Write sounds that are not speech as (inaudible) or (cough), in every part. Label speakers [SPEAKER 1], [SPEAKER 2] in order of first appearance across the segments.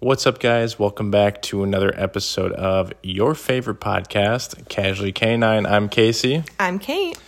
[SPEAKER 1] What's up, guys? Welcome back to another episode of your favorite podcast, Casually Canine. I'm Casey,
[SPEAKER 2] I'm Kate.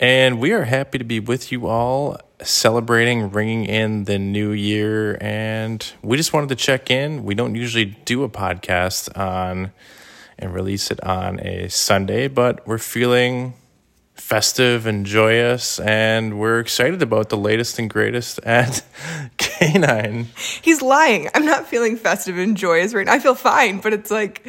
[SPEAKER 1] and we are happy to be with you all celebrating ringing in the new year. And we just wanted to check in. We don't usually do a podcast on and release it on a Sunday, but we're feeling festive and joyous, and we're excited about the latest and greatest at Canine.
[SPEAKER 2] He's lying. I'm not feeling festive and joyous right now. I feel fine, but it's like,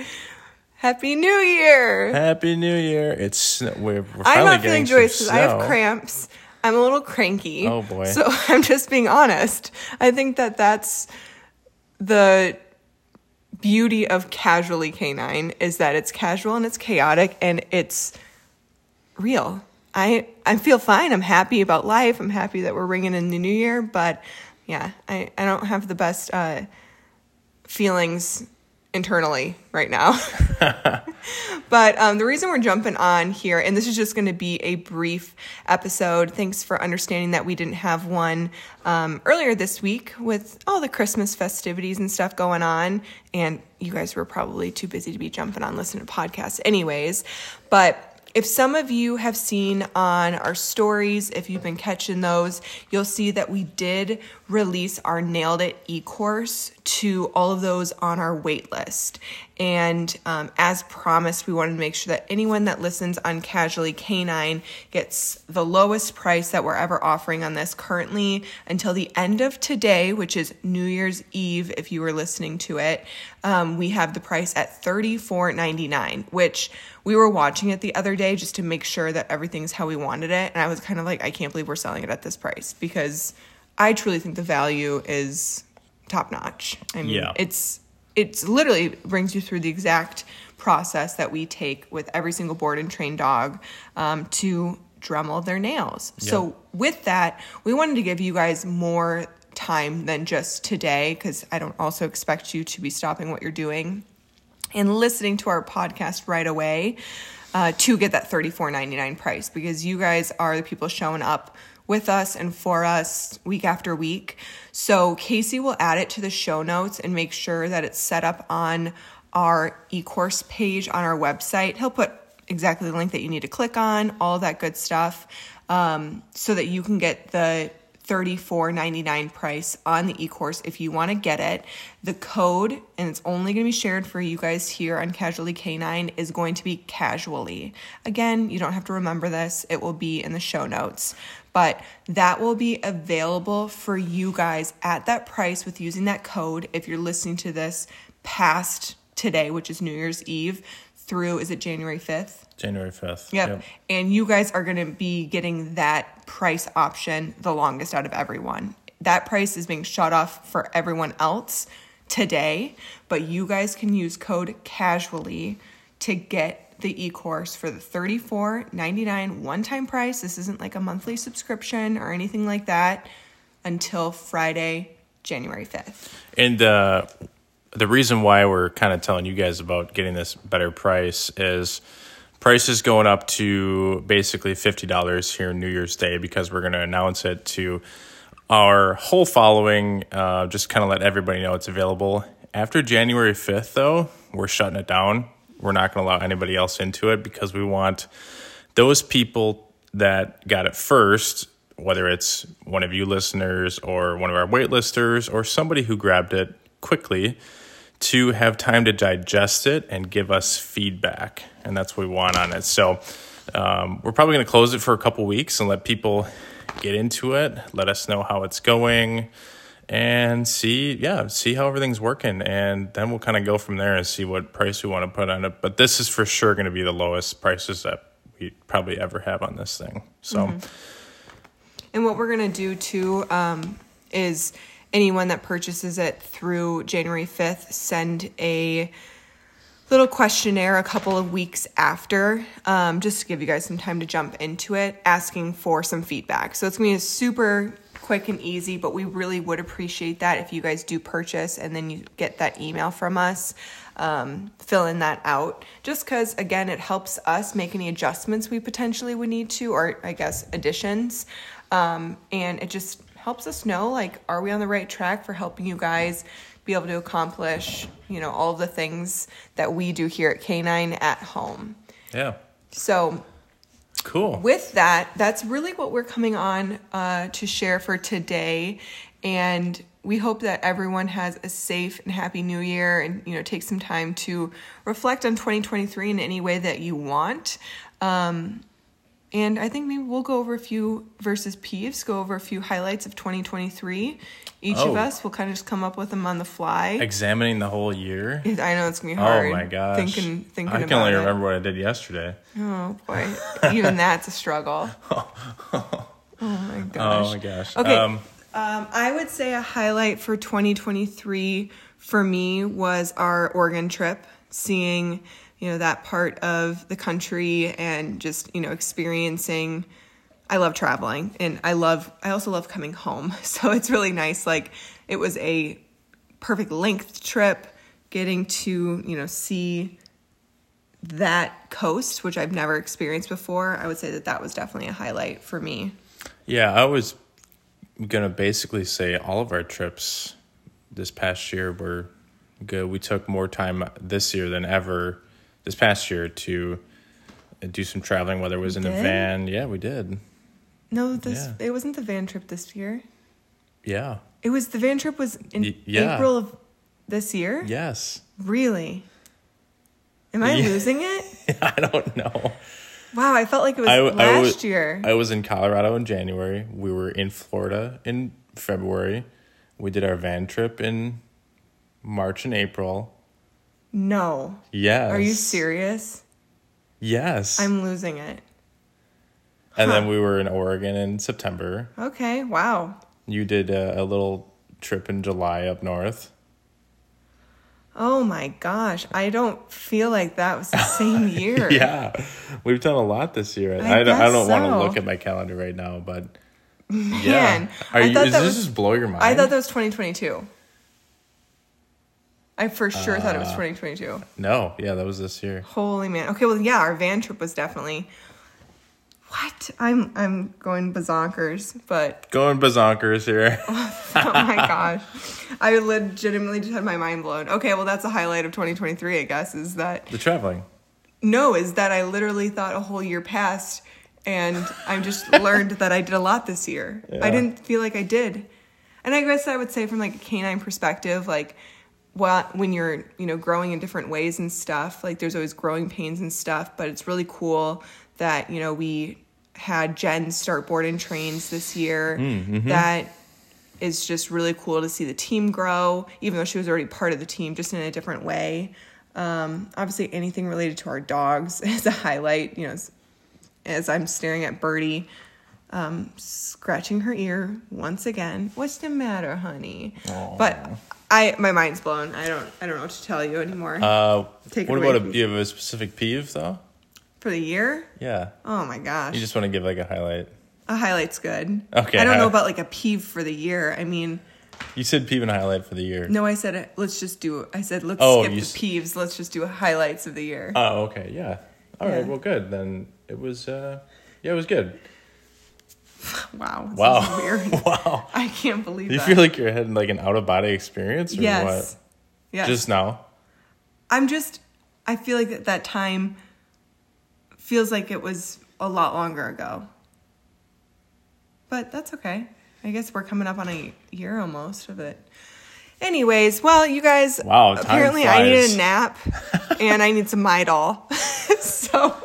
[SPEAKER 2] Happy New Year.
[SPEAKER 1] Happy New Year! It's we're, we're finally
[SPEAKER 2] I'm not feeling joyous because I have cramps. I'm a little cranky.
[SPEAKER 1] Oh, boy.
[SPEAKER 2] So (laughs) I'm just being honest. I think that that's the beauty of casually canine is that it's casual and it's chaotic and it's real. I I feel fine. I'm happy about life. I'm happy that we're ringing in the new year, but yeah, I I don't have the best uh feelings internally right now. (laughs) (laughs) but um, the reason we're jumping on here, and this is just going to be a brief episode. Thanks for understanding that we didn't have one um, earlier this week with all the Christmas festivities and stuff going on. And you guys were probably too busy to be jumping on listening to podcasts, anyways. But if some of you have seen on our stories, if you've been catching those, you'll see that we did release our Nailed It e course to all of those on our wait list. And um, as promised, we wanted to make sure that anyone that listens on Casually Canine gets the lowest price that we're ever offering on this currently until the end of today, which is New Year's Eve, if you were listening to it. Um, we have the price at $34.99, which we were watching it the other day just to make sure that everything's how we wanted it. And I was kind of like, I can't believe we're selling it at this price because I truly think the value is top notch. I mean,
[SPEAKER 1] Yeah.
[SPEAKER 2] it's it's literally brings you through the exact process that we take with every single board and trained dog um, to Dremel their nails. So with that, we wanted to give you guys more time than just today because I don't also expect you to be stopping what you're doing and listening to our podcast right away uh, to get that $34.99 price because you guys are the people showing up with us and for us week after week. So Casey will add it to the show notes and make sure that it's set up on our e-course page on our website. He'll put exactly the link that you need to click on, all that good stuff, um, so that you can get the $34.99 price on the e-course if you want to get it. The code, and it's only going to be shared for you guys here on Casually Canine, is going to be casually. Again, you don't have to remember this, it will be in the show notes. But that will be available for you guys at that price with using that code if you're listening to this past today, which is New Year's Eve, through, is it January 5th?
[SPEAKER 1] January fifth.
[SPEAKER 2] Yep. And you guys are going to be getting that price option the longest out of everyone. That price is being shut off for everyone else today, but you guys can use code casually to get the e-course for the $34.99 one-time price. This isn't like a monthly subscription or anything like that until Friday, January 5th.
[SPEAKER 1] And uh, the reason why we're kind of telling you guys about getting this better price is price is going up to basically $50 here New Year's Day because we're going to announce it to our whole following, uh, just kind of let everybody know it's available. After January 5th, though, we're shutting it down. We're not going to allow anybody else into it because we want those people that got it first, whether it's one of you listeners or one of our waitlisters or somebody who grabbed it quickly, to have time to digest it and give us feedback. And that's what we want on it. So um, we're probably going to close it for a couple weeks and let people get into it, let us know how it's going. And see, yeah, see how everything's working, and then we'll kind of go from there and see what price we want to put on it. But this is for sure going to be the lowest prices that we probably ever have on this thing. So,
[SPEAKER 2] And what we're gonna do too um, is anyone that purchases it through January fifth send a little questionnaire a couple of weeks after, um, just to give you guys some time to jump into it, asking for some feedback. So it's gonna be super quick and easy, but we really would appreciate that if you guys do purchase and then you get that email from us, um, filling that out. Just because, again, it helps us make any adjustments we potentially would need to, or I guess additions. Um, and it just helps us know like, are we on the right track for helping you guys be able to accomplish, you know, all the things that we do here at K9 at home.
[SPEAKER 1] Yeah.
[SPEAKER 2] So,
[SPEAKER 1] Cool.
[SPEAKER 2] with that, that's really what we're coming on uh, to share for today. And we hope that everyone has a safe and happy new year and, you know, take some time to reflect on 2023 in any way that you want. Um, and I think maybe we'll go over a few versus peeves, go over a few highlights of 2023. Each of
[SPEAKER 1] Oh.
[SPEAKER 2] us will kind of just come up with them on the fly.
[SPEAKER 1] Examining the whole year.
[SPEAKER 2] I know it's gonna be hard.
[SPEAKER 1] Oh my gosh.
[SPEAKER 2] Thinking, thinking
[SPEAKER 1] I can only
[SPEAKER 2] it.
[SPEAKER 1] remember what I did yesterday.
[SPEAKER 2] Oh boy, even that's a struggle. (laughs) Oh my gosh.
[SPEAKER 1] Oh my gosh.
[SPEAKER 2] Okay.
[SPEAKER 1] Um,
[SPEAKER 2] Um, I would say a highlight for 2023 for me was our Oregon trip, seeing you know that part of the country and just you know experiencing. I love traveling and I love I also love coming home. (laughs) So it's really nice. Like it was a perfect length trip, getting to you know see that coast, which I've never experienced before. I would say that that was definitely a highlight for me.
[SPEAKER 1] yeah, I was gonna basically say all of our trips this past year were good. We took more time this year than ever this past year to uh, do some traveling, whether it was in a van. Yeah, we did.
[SPEAKER 2] No, this
[SPEAKER 1] Yeah.
[SPEAKER 2] it wasn't the van trip this year.
[SPEAKER 1] Yeah.
[SPEAKER 2] It was the van trip was in
[SPEAKER 1] Y- yeah.
[SPEAKER 2] April of this year.
[SPEAKER 1] Yes.
[SPEAKER 2] Really? Am I
[SPEAKER 1] Yeah. (laughs)
[SPEAKER 2] losing it?
[SPEAKER 1] I don't know.
[SPEAKER 2] Wow, I felt like it was
[SPEAKER 1] I,
[SPEAKER 2] last
[SPEAKER 1] I was,
[SPEAKER 2] year.
[SPEAKER 1] I was in Colorado in January. We were in Florida in February. We did our van trip in March and April.
[SPEAKER 2] No.
[SPEAKER 1] Yes.
[SPEAKER 2] Are you serious?
[SPEAKER 1] Yes.
[SPEAKER 2] I'm losing it.
[SPEAKER 1] and then we were in Oregon in September.
[SPEAKER 2] Okay, wow.
[SPEAKER 1] You did a, a little trip in July up north.
[SPEAKER 2] Oh my gosh, I don't feel like that was the same (laughs) year.
[SPEAKER 1] Yeah, we've done a lot this year.
[SPEAKER 2] I
[SPEAKER 1] I, don't, I don't want to look at my calendar right now, but (laughs)
[SPEAKER 2] Man,
[SPEAKER 1] yeah. Are
[SPEAKER 2] I
[SPEAKER 1] you,
[SPEAKER 2] thought that
[SPEAKER 1] this
[SPEAKER 2] was
[SPEAKER 1] just blow your mind?
[SPEAKER 2] I thought that was 2022. I for sure thought it
[SPEAKER 1] Uh,
[SPEAKER 2] was 2022.
[SPEAKER 1] no, yeah, that was this year.
[SPEAKER 2] Holy man. Okay, well yeah, our van trip was definitely what? I'm I'm going bazonkers, but
[SPEAKER 1] Going bazonkers here. (laughs)
[SPEAKER 2] oh my gosh. I legitimately just had my mind blown. Okay, well that's a highlight of 2023, I guess, is that
[SPEAKER 1] the traveling.
[SPEAKER 2] no, is that I literally thought a whole year passed and I just (laughs) learned that I did a lot this year. I didn't feel like I did. And I guess I would say from like a canine perspective, like when you're, you know, growing in different ways and stuff, like there's always growing pains and stuff, but it's really cool that, you know, we had Jen start board and trains this year. That is just really cool to see the team grow, even though she was already part of the team, just in a different way. Um, obviously, anything related to our dogs (laughs) is a highlight. You know, as, as I'm staring at Birdie, um, scratching her ear once again. What's the matter, honey? But I, my mind's blown. I don't, I don't know what to tell you anymore.
[SPEAKER 1] Uh,
[SPEAKER 2] Take
[SPEAKER 1] what about a, do you have a specific peeve though?
[SPEAKER 2] For the year,
[SPEAKER 1] Yeah,
[SPEAKER 2] oh my gosh,
[SPEAKER 1] you just want to give like a highlight.
[SPEAKER 2] a highlight's good.
[SPEAKER 1] Okay,
[SPEAKER 2] I don't know about like a peeve for the year. I mean.
[SPEAKER 1] You said peeve and highlight for the year.
[SPEAKER 2] No, I said let's just do. I said let's
[SPEAKER 1] Oh,
[SPEAKER 2] skip the
[SPEAKER 1] s-
[SPEAKER 2] peeves. Let's just do highlights of the year.
[SPEAKER 1] Oh, okay, yeah. All right,
[SPEAKER 2] Yeah.
[SPEAKER 1] well, good. Then it was, uh, yeah, it was good. (laughs)
[SPEAKER 2] wow.
[SPEAKER 1] Wow.
[SPEAKER 2] weird. (laughs)
[SPEAKER 1] wow.
[SPEAKER 2] I can't believe
[SPEAKER 1] Do you
[SPEAKER 2] that.
[SPEAKER 1] feel like you're having like an out of body experience or
[SPEAKER 2] yes.
[SPEAKER 1] what?
[SPEAKER 2] Yes.
[SPEAKER 1] Just now?
[SPEAKER 2] I'm just. I feel like that, that time feels like it was a lot longer ago. But that's okay. I guess we're coming up on a year almost of it. Anyways, well, you guys.
[SPEAKER 1] Wow,
[SPEAKER 2] Apparently, I need a nap, (laughs) and I need some Midol. so.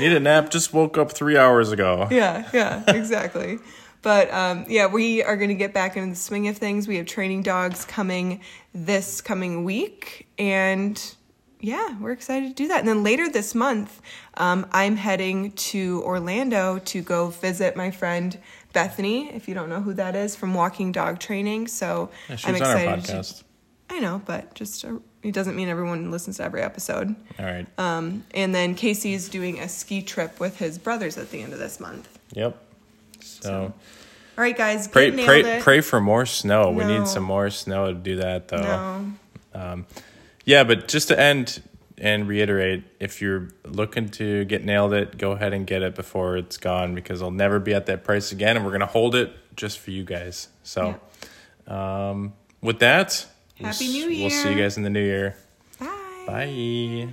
[SPEAKER 1] Need a nap, just woke up three hours ago.
[SPEAKER 2] yeah, yeah, exactly. But um, yeah, we are going to get back into the swing of things. We have training dogs coming this coming week, and yeah, we're excited to do that. And then later this month, um, I'm heading to Orlando to go visit my friend Bethany. If you don't know who that is, from Walking Dog Training, so
[SPEAKER 1] Yeah,
[SPEAKER 2] I'm
[SPEAKER 1] was on our
[SPEAKER 2] excited. I know, but just uh, it doesn't mean everyone listens to every episode.
[SPEAKER 1] All right.
[SPEAKER 2] Um, and then Casey's doing a ski trip with his brothers at the end of this month.
[SPEAKER 1] Yep. So,
[SPEAKER 2] All right, guys,
[SPEAKER 1] pray, pray,
[SPEAKER 2] it.
[SPEAKER 1] pray for more snow. We need some more snow to do that, though.
[SPEAKER 2] No,
[SPEAKER 1] Yeah, but just to end and reiterate, if you're looking to get nailed it, go ahead and get it before it's gone because it'll never be at that price again, and we're gonna hold it just for you guys. So, um, with that,
[SPEAKER 2] Happy New Year.
[SPEAKER 1] We'll see you guys in the new year.
[SPEAKER 2] Bye.
[SPEAKER 1] Bye.